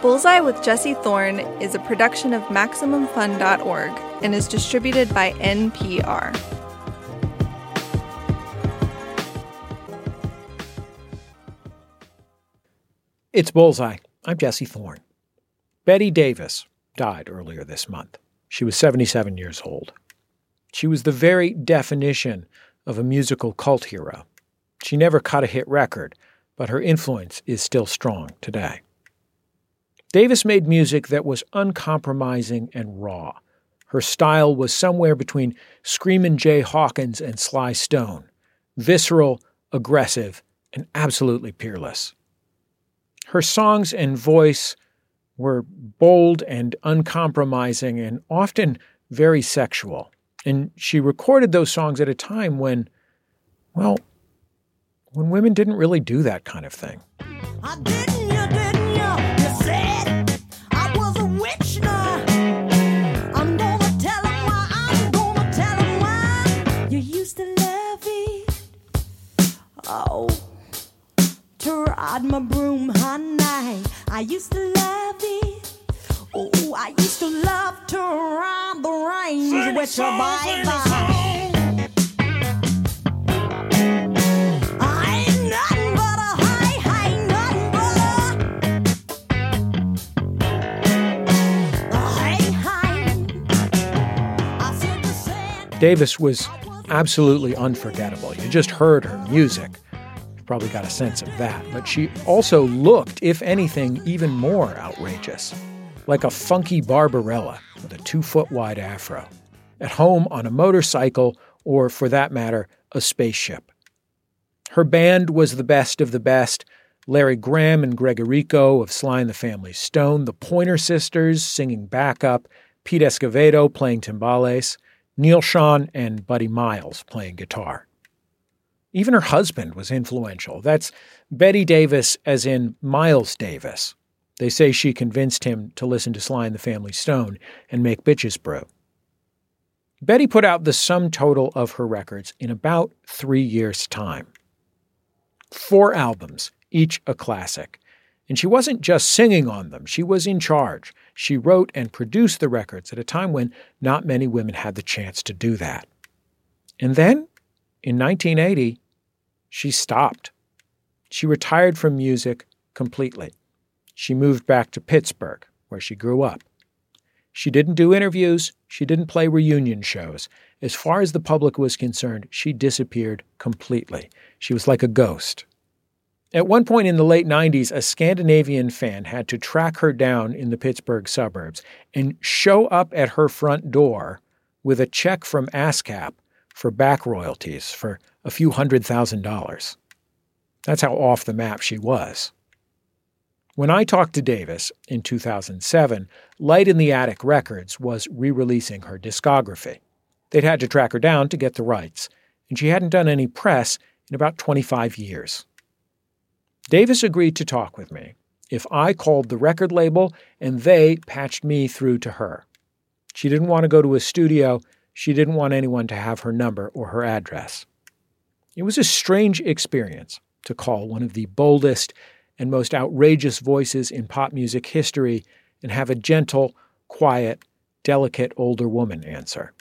Bullseye with Jesse Thorne is a production of MaximumFun.org and is distributed by NPR. It's Bullseye. I'm Jesse Thorne. Betty Davis died earlier this month. She was 77 years old. She was the very definition of a musical cult hero. She never cut a hit record, but her influence is still strong today. Davis made music that was uncompromising and raw. Her style was somewhere between Screamin' Jay Hawkins and Sly Stone visceral, aggressive, and absolutely peerless. Her songs and voice were bold and uncompromising and often very sexual. And she recorded those songs at a time when, well, when women didn't really do that kind of thing. Oh, to ride my broom, honey. I used to love it. Oh, I used to love to ride the range sing with your baby. Davis was absolutely unforgettable. You just heard her music. You probably got a sense of that. But she also looked, if anything, even more outrageous. Like a funky Barbarella with a two foot wide afro. At home on a motorcycle, or for that matter, a spaceship. Her band was the best of the best. Larry Graham and Greg Errico of Sly and the Family Stone, the Pointer Sisters singing backup, Pete Escovedo playing timbales. Neal Schon and Buddy Miles playing guitar. Even her husband was influential. That's Betty Davis, as in Miles Davis. They say she convinced him to listen to Sly and the Family Stone and make Bitches Brew. Betty put out the sum total of her records in about three years' time. Four albums, each a classic. And she wasn't just singing on them, she was in charge. She wrote and produced the records at a time when not many women had the chance to do that. And then, in 1980, she stopped. She retired from music completely. She moved back to Pittsburgh, where she grew up. She didn't do interviews, she didn't play reunion shows. As far as the public was concerned, she disappeared completely. She was like a ghost. At one point in the late 90s, a Scandinavian fan had to track her down in the Pittsburgh suburbs and show up at her front door with a check from ASCAP for back royalties for a few hundred thousand dollars. That's how off the map she was. When I talked to Davis in 2007, Light in the Attic Records was re releasing her discography. They'd had to track her down to get the rights, and she hadn't done any press in about 25 years. Davis agreed to talk with me if I called the record label and they patched me through to her. She didn't want to go to a studio. She didn't want anyone to have her number or her address. It was a strange experience to call one of the boldest and most outrageous voices in pop music history and have a gentle, quiet, delicate older woman answer.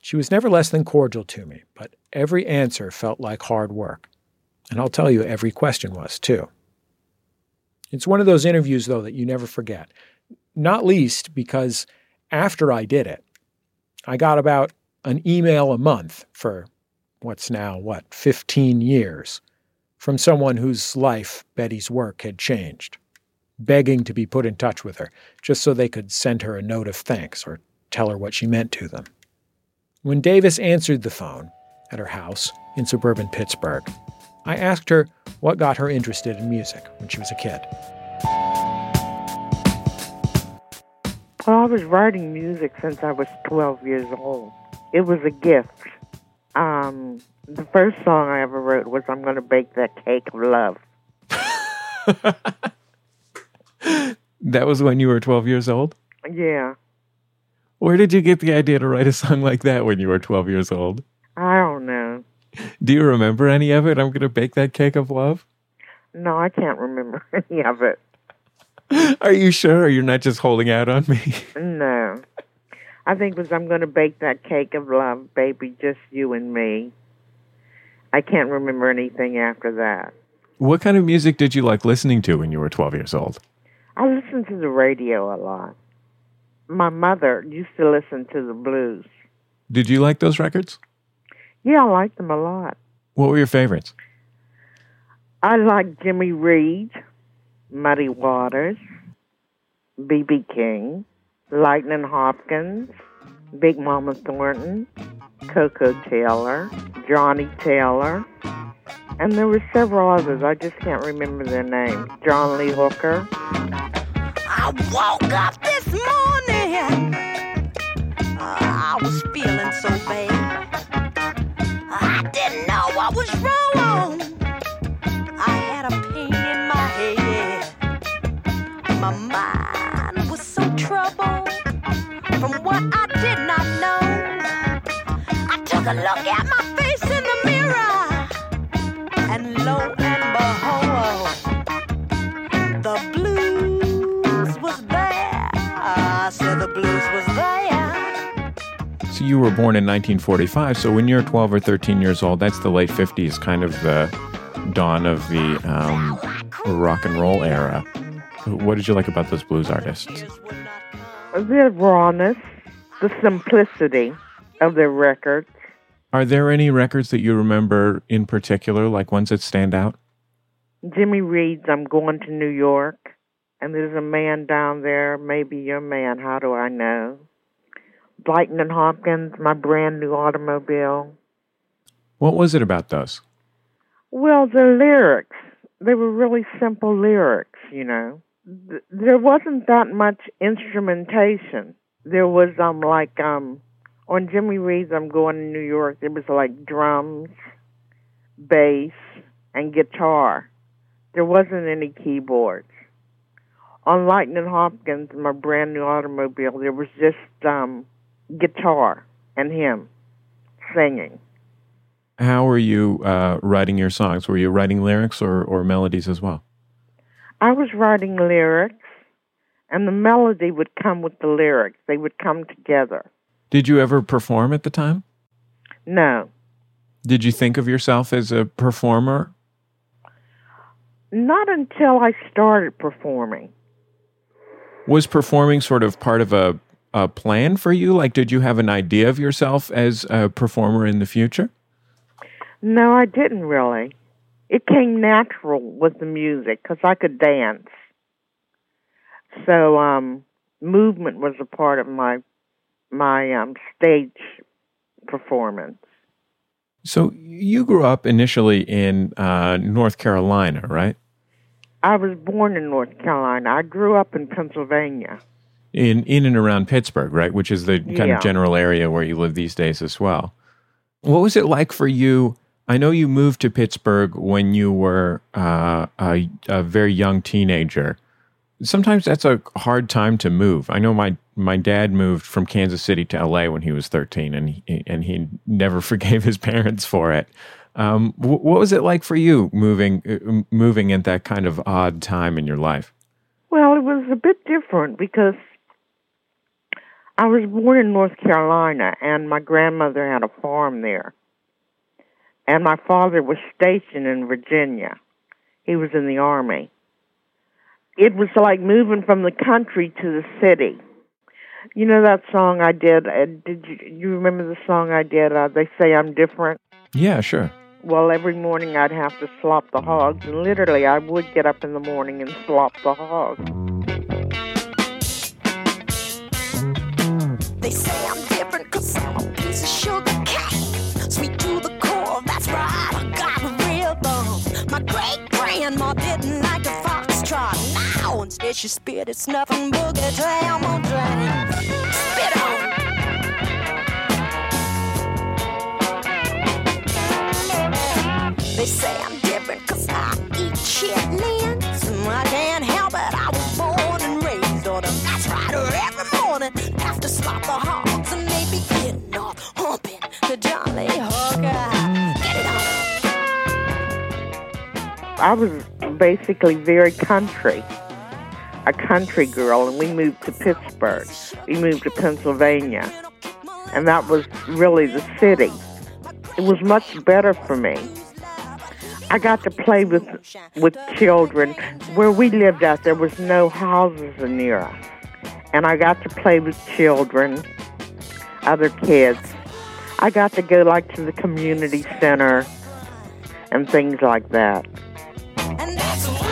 She was never less than cordial to me, but every answer felt like hard work. And I'll tell you, every question was too. It's one of those interviews, though, that you never forget. Not least because after I did it, I got about an email a month for what's now, what, 15 years from someone whose life Betty's work had changed, begging to be put in touch with her just so they could send her a note of thanks or tell her what she meant to them. When Davis answered the phone at her house in suburban Pittsburgh, I asked her what got her interested in music when she was a kid. Well, I was writing music since I was 12 years old. It was a gift. Um, the first song I ever wrote was I'm going to bake that cake of love. that was when you were 12 years old? Yeah. Where did you get the idea to write a song like that when you were 12 years old? I don't know. Do you remember any of it? I'm going to bake that cake of love? No, I can't remember any of it. Are you sure? You're not just holding out on me? No. I think it was I'm going to bake that cake of love, baby, just you and me. I can't remember anything after that. What kind of music did you like listening to when you were 12 years old? I listened to the radio a lot. My mother used to listen to the blues. Did you like those records? Yeah, I liked them a lot. What were your favorites? I liked Jimmy Reed, Muddy Waters, B.B. King, Lightning Hopkins, Big Mama Thornton, Koko Taylor, Johnnie Taylor, and there were several others. I just can't remember their names. John Lee Hooker. I woke up this morning. Oh, I was feeling so bad. I didn't know what was wrong. I had a pain in my head. My mind was so troubled from what I did not know. I took a look at my So you were born in 1945. So when you're 12 or 13 years old, that's the late 50s, kind of the dawn of the um, rock and roll era. What did you like about those blues artists? Their rawness, the simplicity of their records. Are there any records that you remember in particular, like ones that stand out? Jimmy Reed's I'm Going to New York. And there's a man down there, maybe your man, how do I know? Lightning Hopkins, my brand new automobile. What was it about those? Well, the lyrics, they were really simple lyrics, you know. Th- There wasn't that much instrumentation. There was um like um on Jimmy Reed's I'm Going to New York, there was like drums, bass, and guitar. There wasn't any keyboards. On Lightning Hopkins, my brand new automobile, there was just um guitar and him singing. How were you uh, writing your songs? Were you writing lyrics or, or melodies as well? I was writing lyrics, and the melody would come with the lyrics. They would come together. Did you ever perform at the time? No, Did you think of yourself as a performer? not until I started performing. Was performing sort of part of a, a plan for you? Like, did you have an idea of yourself as a performer in the future? No, I didn't really. It came natural with the music because I could dance. So, um, movement was a part of my my um, stage performance. So you grew up initially in uh, North Carolina, right? I was born in North Carolina. I grew up in Pennsylvania. In in and around Pittsburgh, right? Which is the kind Yeah. of general area where you live these days as well. What was it like for you? I know you moved to Pittsburgh when you were uh, a, a very young teenager. Sometimes that's a hard time to move. I know my my dad moved from Kansas City to LA when he was 13, and he, and he never forgave his parents for it. Um, wh- what was it like for you moving uh, moving at that kind of odd time in your life? Well, it was a bit different because I was born in North Carolina and my grandmother had a farm there. And my father was stationed in Virginia. He was in the army. It was like moving from the country to the city. You know that song I did? Uh, did you, you remember the song I did? Uh, they say I'm different. Yeah, sure. Well, every morning I'd have to slop the hogs, and literally I would get up in the morning and slop the hogs. They say I'm different cause I'm a piece of sugar cane. Sweet to the core, that's right, I got a rhythm. My great grandma didn't like the foxtrot. Now instead she spit it's nothing boogie jam on jam. Spit on. They say I'm different cause I eat chitlins. I I was basically very country. a country girl, and we moved to Pittsburgh. We moved to Pennsylvania, and that was really the city. It was much better for me. I got to play with with children. Where we lived at, there was no houses near us, and I got to play with children, other kids. I got to go like to the community center and things like that. And that's why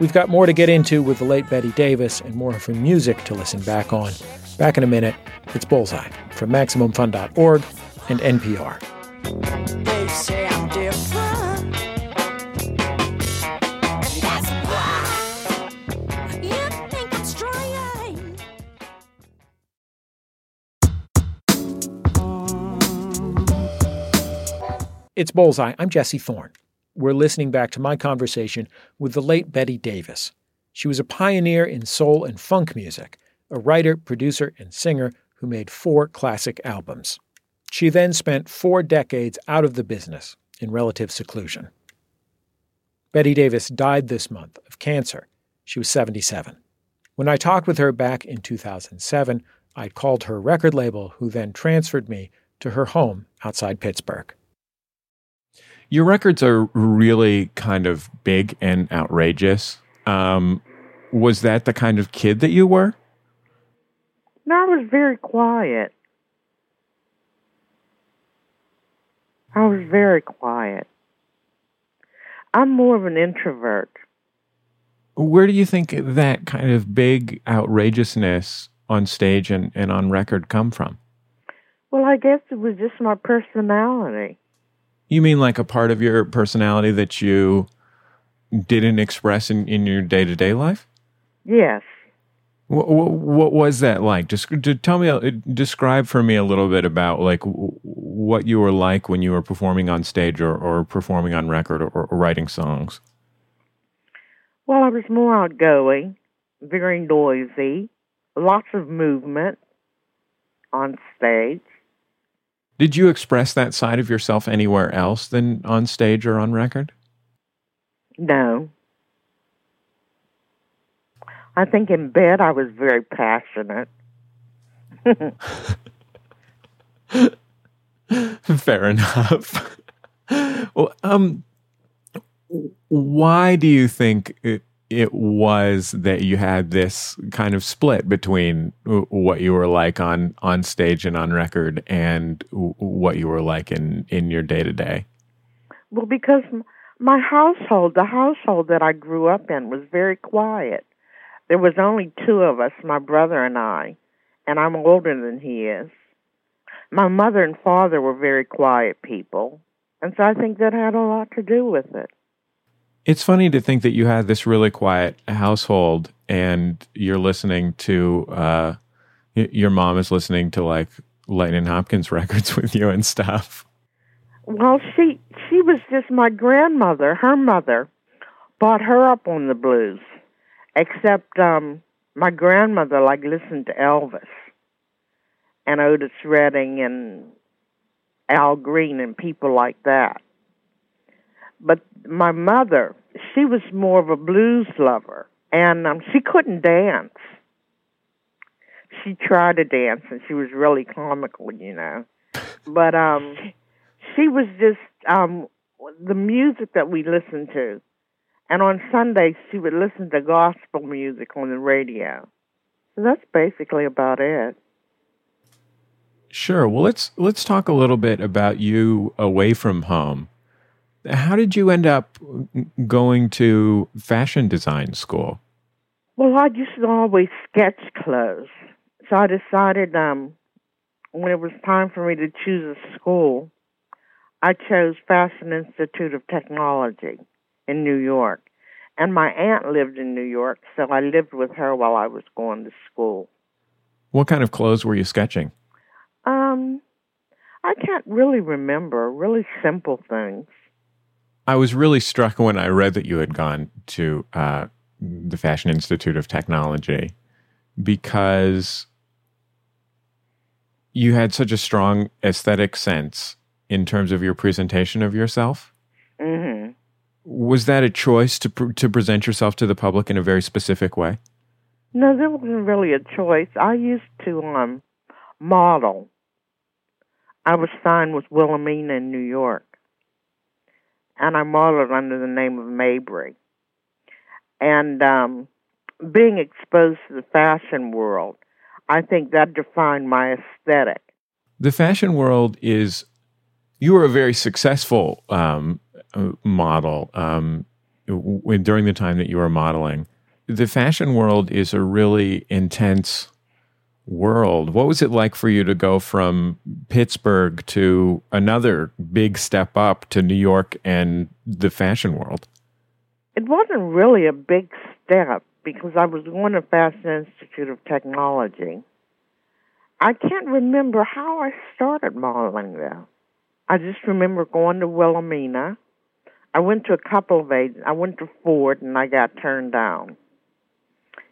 We've got more to get into with the late Betty Davis and more of her music to listen back on. Back in a minute, it's Bullseye from MaximumFun.org and NPR. They say I'm different. That's why you think I'm strange. It's Bullseye. I'm Jesse Thorne. We're listening back to my conversation with the late Betty Davis. She was a pioneer in soul and funk music, a writer, producer, and singer who made four classic albums. She then spent four decades out of the business in relative seclusion. Betty Davis died this month of cancer. She was 77. When I talked with her back in 2007, I'd called her record label, who then transferred me to her home outside Pittsburgh. Your records are really kind of big and outrageous. Um, was that the kind of kid that you were? No, I was very quiet. I was very quiet. I'm more of an introvert. Where do you think that kind of big outrageousness on stage and, and on record come from? Well, I guess it was just my personality. You mean like a part of your personality that you didn't express in, in your day to day life? Yes. What, what, what was that like? Just to tell me, describe for me a little bit about like what you were like when you were performing on stage or, or performing on record or, or writing songs. Well, I was more outgoing, very noisy, lots of movement on stage. Did you express that side of yourself anywhere else than on stage or on record? No. I think in bed I was very passionate. Fair enough. well, um, why do you think it, it was that you had this kind of split between what you were like on on stage and on record, and what you were like in in your day to day? Well, because my household, the household that I grew up in, was very quiet. There was only two of us, my brother and I, and I'm older than he is. My mother and father were very quiet people, and so I think that had a lot to do with it. It's funny to think that you had this really quiet household, and you're listening to uh, your mom is listening to like Lightning Hopkins records with you and stuff. Well, she she was just my grandmother. Her mother brought her up on the blues, except um, my grandmother like listened to Elvis and Otis Redding and Al Green and people like that. But my mother, she was more of a blues lover, and um, she couldn't dance. She tried to dance, and she was really comical, you know. But um, she was just um, the music that we listened to. And on Sundays, she would listen to gospel music on the radio. So that's basically about it. Sure. Well, let's let's talk a little bit about you away from home. How did you end up going to fashion design school? Well, I used to always sketch clothes. So I decided um, when it was time for me to choose a school, I chose Fashion Institute of Technology in New York. And my aunt lived in New York, so I lived with her while I was going to school. What kind of clothes were you sketching? Um, I can't really remember. Really simple things. I was really struck when I read that you had gone to uh, the Fashion Institute of Technology because you had such a strong aesthetic sense in terms of your presentation of yourself. hmm Was that a choice to pr- to present yourself to the public in a very specific way? No, there wasn't really a choice. I used to um model. I was signed with Wilhelmina in New York, and I modeled under the name of Mabry. And um, being exposed to the fashion world, I think that defined my aesthetic. The fashion world is. You were a very successful um, uh, model um, during the time that you were modeling. The fashion world is a really intense world. What was it like for you to go from Pittsburgh to another big step up to New York and the fashion world? It wasn't really a big step because I was going to Fashion Institute of Technology. I can't remember how I started modeling there. I just remember going to Wilhelmina. I went to a couple of agents. I went to Ford and I got turned down.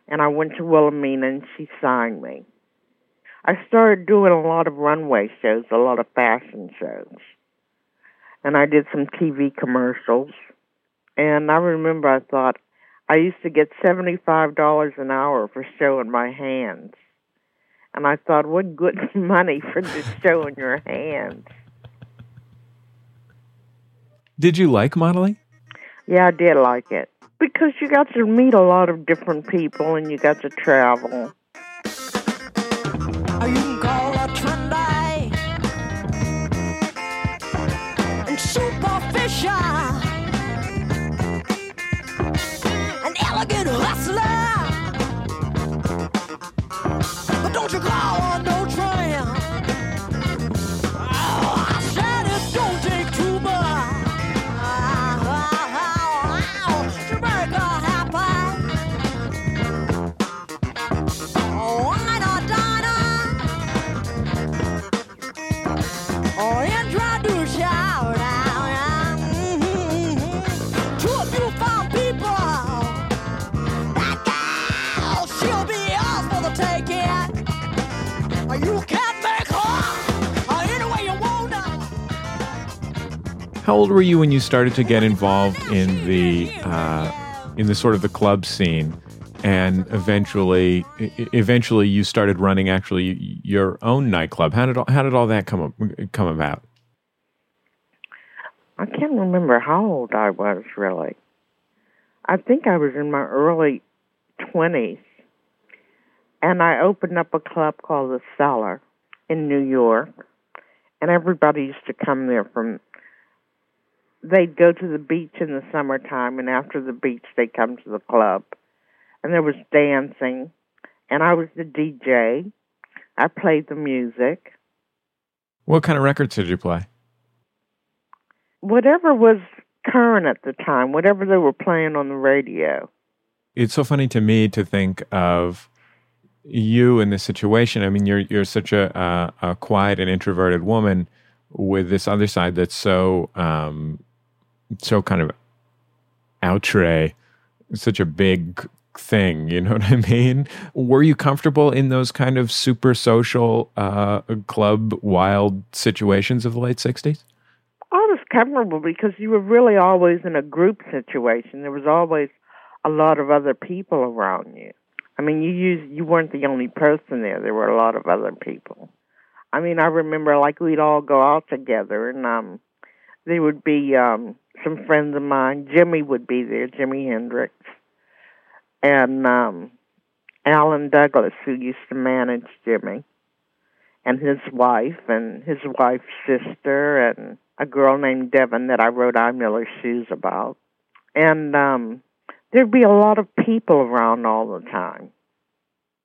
And I went to Wilhelmina and she signed me. I started doing a lot of runway shows, a lot of fashion shows. And I did some TV commercials. And I remember I thought I used to get $75 an hour for showing my hands. And I thought, what good money for just showing your hands. Did you like modeling? Yeah, I did like it. Because you got to meet a lot of different people and you got to travel. You call trendy and superficial, How old were you when you started to get involved in the uh, in the sort of the club scene, and eventually, eventually you started running actually your own nightclub? How did all, how did all that come up, come about? I can't remember how old I was really. I think I was in my early 20s. And I opened up a club called The Cellar in New York. And everybody used to come there from, they'd go to the beach in the summertime, and after the beach, they'd come to the club. And there was dancing. And I was the DJ. I played the music. What kind of records did you play? Whatever was current at the time, whatever they were playing on the radio. It's so funny to me to think of you in this situation. I mean, you're you're such a uh, a quiet and introverted woman with this other side that's so um, so kind of outre, such a big thing. You know what I mean? Were you comfortable in those kind of super social uh, club wild situations of the late '60s? I was comfortable because you were really always in a group situation. There was always a lot of other people around you. I mean, you used, you weren't the only person there. There were a lot of other people. I mean, I remember like we'd all go out together, and um, there would be um some friends of mine. Jimi would be there, Jimi Hendrix, and um, Alan Douglas, who used to manage Jimi, and his wife, and his wife's sister, and a girl named Devon that I wrote I Miller Shoes about. And um there'd be a lot of people around all the time.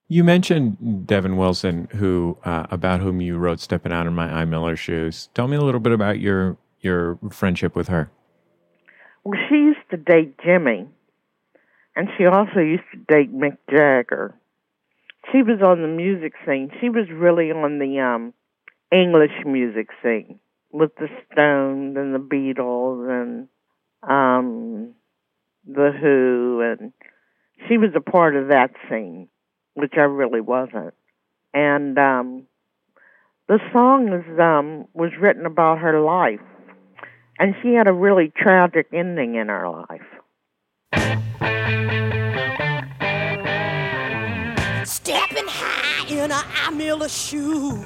You mentioned Devon Wilson, who uh, about whom you wrote "Stepping Out in My I Miller Shoes." Tell me a little bit about your your friendship with her. Well, she used to date Jimi, and she also used to date Mick Jagger. She was on the music scene. She was really on the um English music scene with the Stones and the Beatles and um, the Who, and she was a part of that scene, which I really wasn't. And um, the song is um, was written about her life, and she had a really tragic ending in her life. Stepping high in a Amila shoe.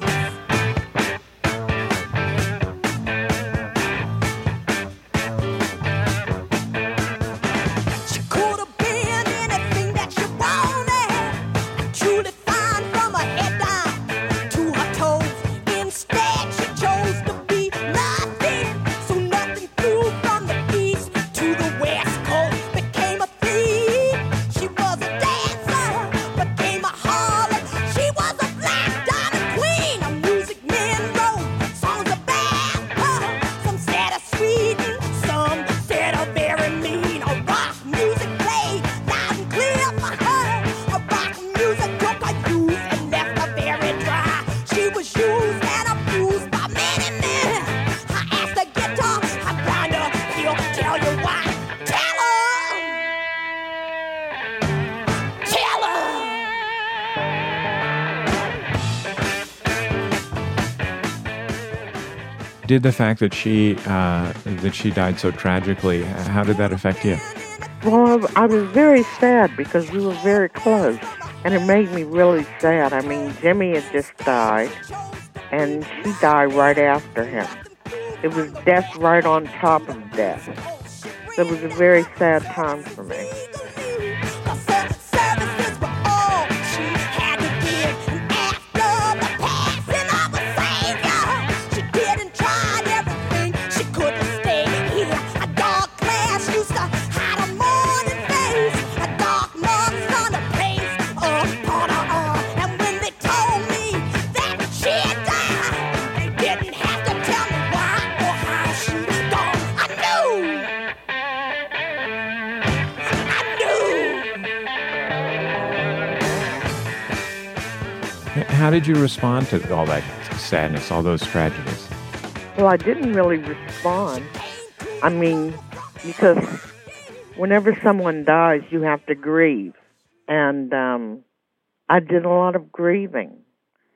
Did the fact that she uh, that she died so tragically, how did that affect you? Well, I was very sad because we were very close, and it made me really sad. I mean, Jimi had just died, and she died right after him. It was death right on top of death. So it was a very sad time for me. How did you respond to all that sadness, all those tragedies? Well, I didn't really respond. I mean, because whenever someone dies, you have to grieve. And um, I did a lot of grieving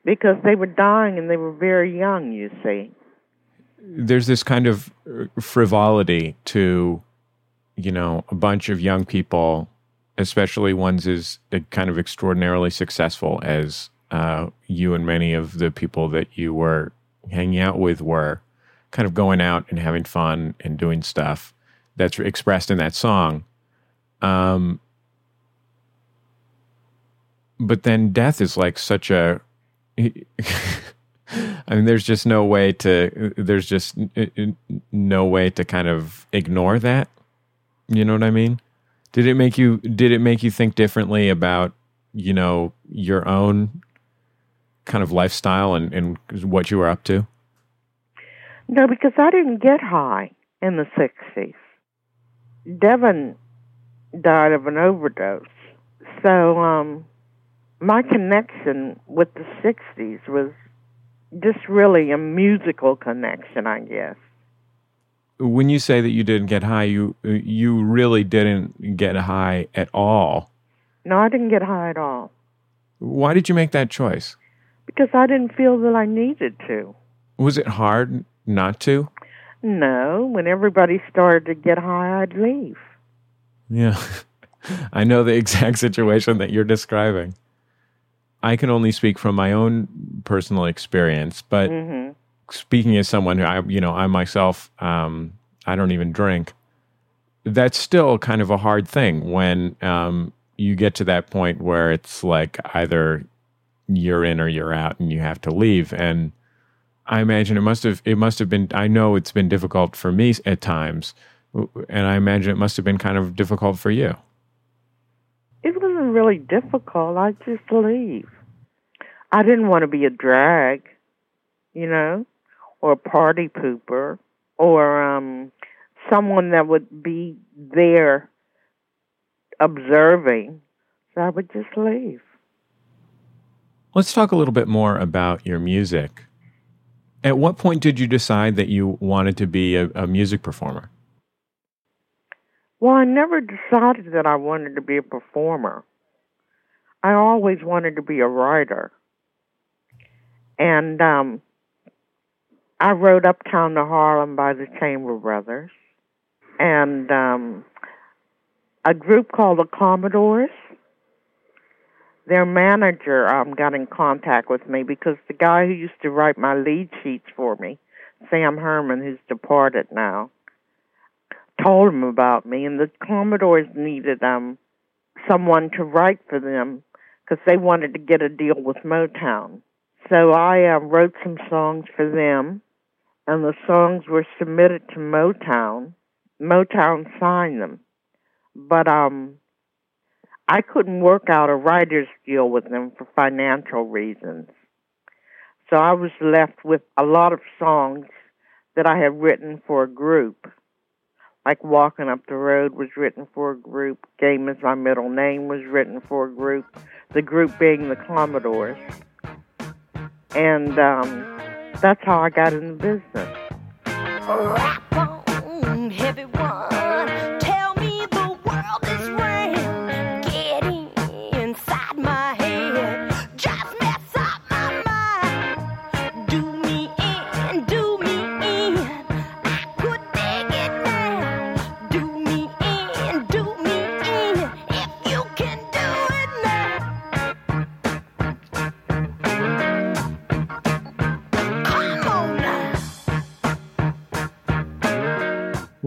because they were dying and they were very young, you see. There's this kind of uh, frivolity to, you know, a bunch of young people, especially ones as uh, kind of extraordinarily successful as uh, you and many of the people that you were hanging out with were, kind of going out and having fun and doing stuff that's expressed in that song. Um, but then death is like such a I mean, there's just no way to. There's just no way to kind of ignore that. You know what I mean? Did it make you? Did it make you think differently about you know your own kind of lifestyle and, and what you were up to? No, because I didn't get high in the 60s. Devon died of an overdose. So, um, my connection with the 60s was just really a musical connection, I guess. When you say that you didn't get high, you you really didn't get high at all. No, I didn't get high at all Why did you make that choice? Because I didn't feel that I needed to. Was it hard not to? No, when everybody started to get high, I'd leave. Yeah. I know the exact situation that you're describing. I can only speak from my own personal experience, but hmm speaking as someone who I, you know, I myself, um, I don't even drink. That's still kind of a hard thing when um, you get to that point where it's like either you're in or you're out, and you have to leave. And I imagine it must have it must have been. I know it's been difficult for me at times, and I imagine it must have been kind of difficult for you. It wasn't really difficult. I'd just leave. I didn't want to be a drag, you know, or a party pooper, or um, someone that would be there observing. So I would just leave. Let's talk a little bit more about your music. At what point did you decide that you wanted to be a, a music performer? Well, I never decided that I wanted to be a performer. I always wanted to be a writer. And um, I wrote Uptown to Harlem by the Chambers Brothers. And um, a group called the Commodores. Their manager um, got in contact with me because the guy who used to write my lead sheets for me, Sam Herman, who's departed now, told him about me, and the Commodores needed um someone to write for them because they wanted to get a deal with Motown. So I uh, wrote some songs for them, and the songs were submitted to Motown. Motown signed them, but um, I couldn't work out a writer's deal with them for financial reasons. So I was left with a lot of songs that I had written for a group like Walking Up the Road was written for a group. Game is My Middle Name was written for a group. The group being the Commodores. And um, that's how I got in the business.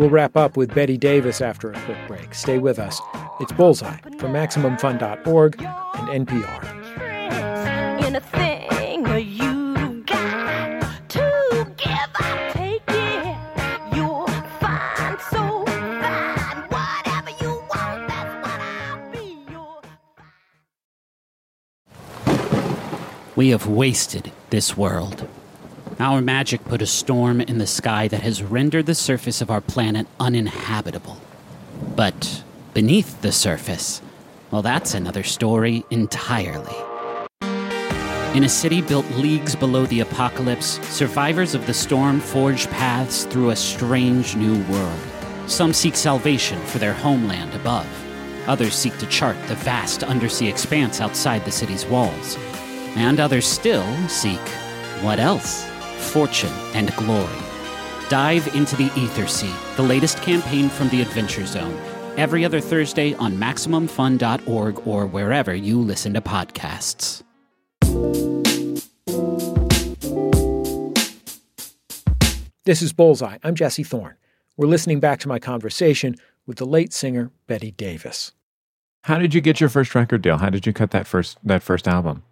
We'll wrap up with Betty Davis after a quick break. Stay with us. It's Bullseye from MaximumFun.org and NPR. Anything you got to give, I take it. You'll find so fine. Whatever you want, that's what I'll be. Your We have wasted this world. Our magic put a storm in the sky that has rendered the surface of our planet uninhabitable. But beneath the surface, well, that's another story entirely. In a city built leagues below the apocalypse, survivors of the storm forge paths through a strange new world. Some seek salvation for their homeland above. Others seek to chart the vast undersea expanse outside the city's walls. And others still seek what else? Fortune and glory. Dive into the Ethersea, the latest campaign from the Adventure Zone, every other Thursday on MaximumFun.org or wherever you listen to podcasts. This is Bullseye. I'm Jesse Thorne. We're listening back to my conversation with the late singer Betty Davis. How did you get your first record deal? How did you cut that first that first album?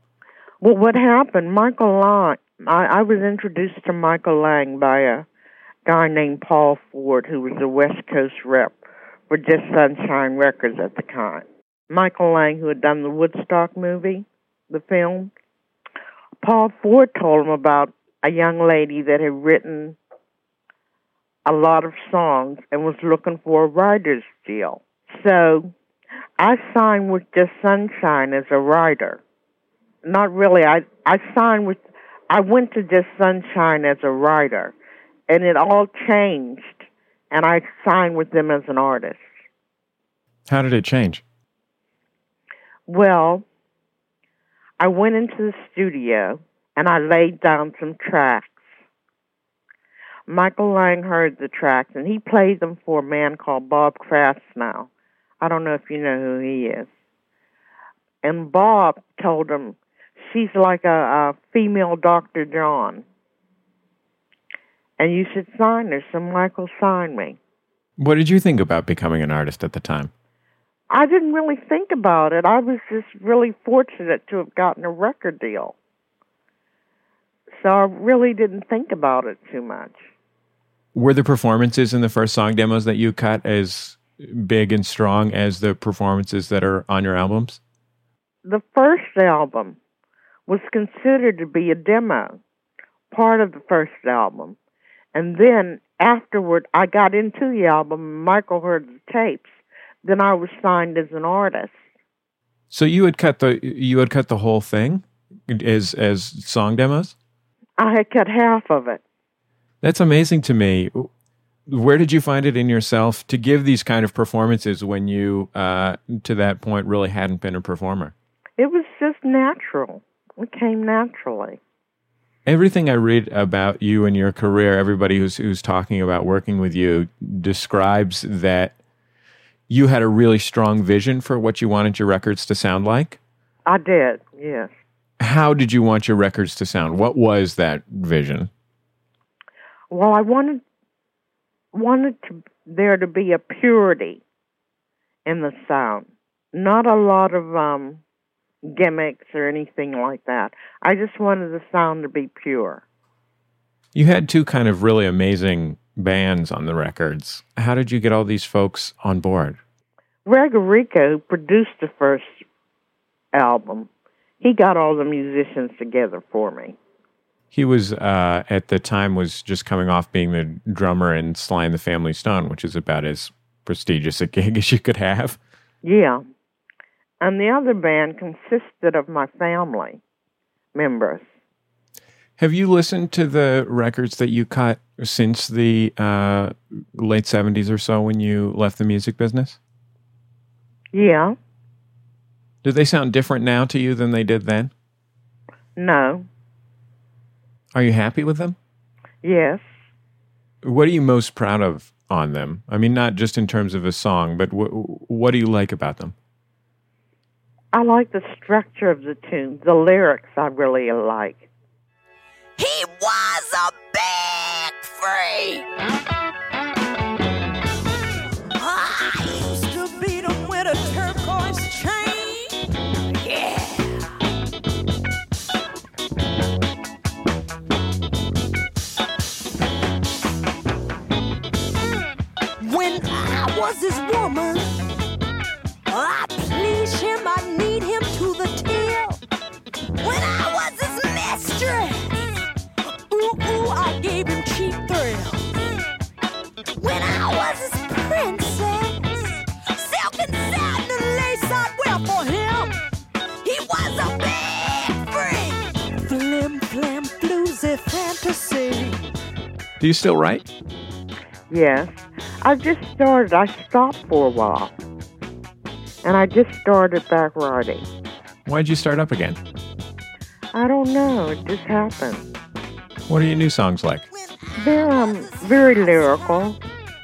Well, what happened? Michael Lang. I, I was introduced to Michael Lang by a guy named Paul Ford, who was a West Coast rep for Just Sunshine Records at the time. Michael Lang, who had done the Woodstock movie, the film. Paul Ford told him about a young lady that had written a lot of songs and was looking for a writer's deal. So I signed with Just Sunshine as a writer. Not really. I I signed with I went to Just Sunshine as a writer and it all changed and I signed with them as an artist. How did it change? Well, I went into the studio and I laid down some tracks. Michael Lang heard the tracks and he played them for a man called Bob Krasnow. I don't know if you know who he is. And Bob told him, She's like a, a female Dr. John. And you should sign her. So Michael signed me. What did you think about becoming an artist at the time? I didn't really think about it. I was just really fortunate to have gotten a record deal. So I really didn't think about it too much. Were the performances in the first song demos that you cut as big and strong as the performances that are on your albums? The first album was considered to be a demo, part of the first album. And then afterward, I got into the album, Michael heard the tapes. Then I was signed as an artist. So you had cut the you had cut the whole thing as as song demos? I had cut half of it. That's amazing to me. Where did you find it in yourself to give these kind of performances when you, uh, to that point, really hadn't been a performer? It was just natural. It came naturally. Everything I read about you and your career, everybody who's who's talking about working with you describes that you had a really strong vision for what you wanted your records to sound like. I did, yes. How did you want your records to sound? What was that vision? Well, I wanted wanted to, there to be a purity in the sound, not a lot of um, gimmicks or anything like that. I just wanted the sound to be pure. You had two kind of really amazing bands on the records. How did you get all these folks on board? Errico, produced the first album, he got all the musicians together for me. He was uh, at the time was just coming off being the drummer in Sly and the Family Stone, which is about as prestigious a gig as you could have. Yeah. And the other band consisted of my family members. Have you listened to the records that you cut since the uh, late 70s or so when you left the music business? Yeah. Do they sound different now to you than they did then? No. Are you happy with them? Yes. What are you most proud of on them? I mean, not just in terms of a song, but wh- what do you like about them? I like the structure of the tune. The lyrics I really like. He was a big freak. I used to beat him with a turquoise chain. Yeah. When I was his woman, Do you still write? Yes. I just started. I stopped for a while. And I just started back writing. Why'd you start up again? I don't know. It just happened. What are your new songs like? They're um, very lyrical,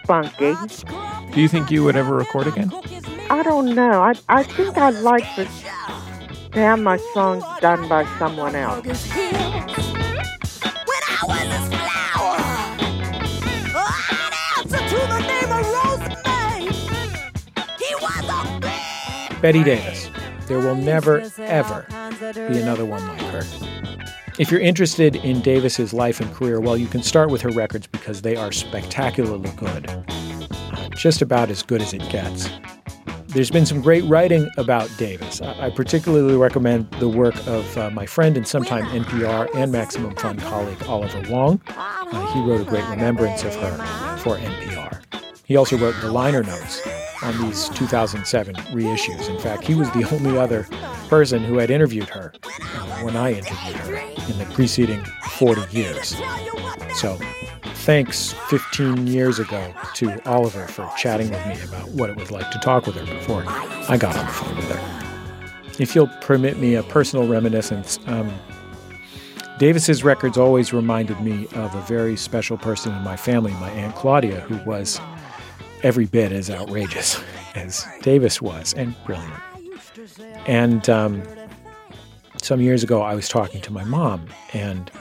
funky. Do you think you would ever record again? I don't know. I, I think I'd like to, to have my songs done by someone else. Betty Davis. There will never, ever be another one like her. If you're interested in Davis's life and career, well, you can start with her records because they are spectacularly good. Just about as good as it gets. There's been some great writing about Davis. I, I particularly recommend the work of uh, my friend and sometime NPR and Maximum Fun colleague Oliver Wang. Uh, he wrote a great remembrance of her for NPR. He also wrote the liner notes on these 2007 reissues. In fact, he was the only other person who had interviewed her when I interviewed her in the preceding 40 years. So, thanks 15 years ago to Oliver for chatting with me about what it was like to talk with her before I got on the phone with her. If you'll permit me a personal reminiscence, um, Davis's records always reminded me of a very special person in my family, my Aunt Claudia, who was every bit as outrageous as Davis was and brilliant. And um, some years ago, I was talking to my mom, and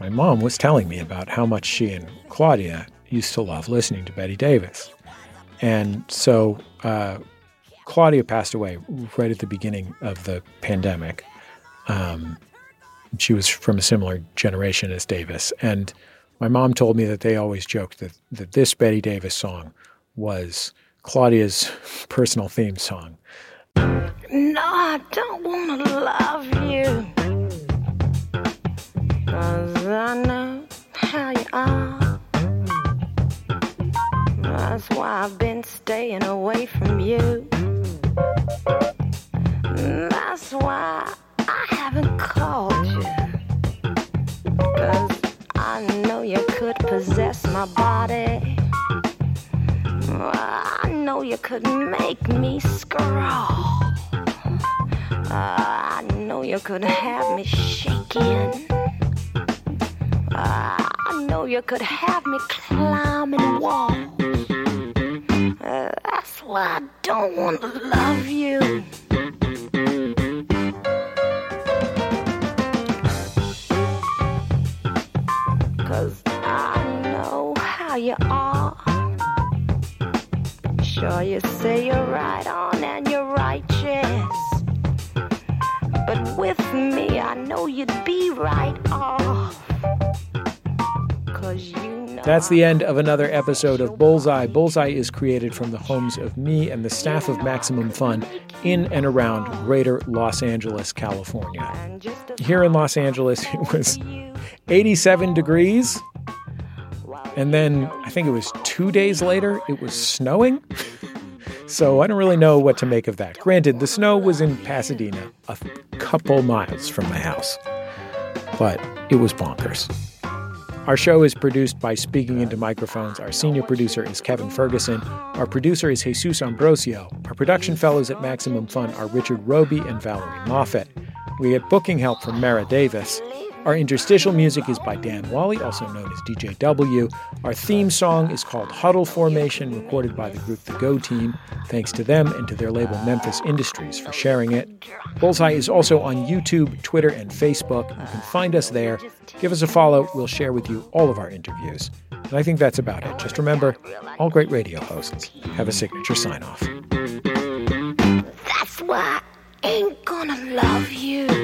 my mom was telling me about how much she and Claudia used to love listening to Betty Davis. And so uh, Claudia passed away right at the beginning of the pandemic. Um, she was from a similar generation as Davis. And my mom told me that they always joked that, that this Betty Davis song was Claudia's personal theme song. No, I don't want to love you. Cause I know how you are. That's why I've been staying away from you. That's why I haven't called you. Cause I know you could possess my body. I know you could make me scrawl. I know you could have me shaking. I know you could have me climbing walls. Uh, that's why I don't want to love you. Sure, you say you're right on and you're righteous. But with me, I know you'd be right off. Cause you know. That's the end of another episode of Bullseye. Bullseye is created from the homes of me and the staff of Maximum Fun in and around greater Los Angeles, California. And just as Here in Los Angeles, it was 87 degrees. And then I think it was two days later, it was snowing. So I don't really know what to make of that. Granted, the snow was in Pasadena, a couple miles from my house, but it was bonkers. Our show is produced by Speaking Into Microphones. Our senior producer is Kevin Ferguson. Our producer is Jesus Ambrosio. Our production fellows at Maximum Fun are Richard Roby and Valerie Moffett. We get booking help from Mara Davis. Our interstitial music is by Dan Wally, also known as DJW. Our theme song is called Huddle Formation, recorded by the group The Go Team. Thanks to them and to their label Memphis Industries for sharing it. Bullseye is also on YouTube, Twitter, and Facebook. You can find us there. Give us a follow. We'll share with you all of our interviews. And I think that's about it. Just remember, all great radio hosts have a signature sign off. That's why I ain't gonna love you.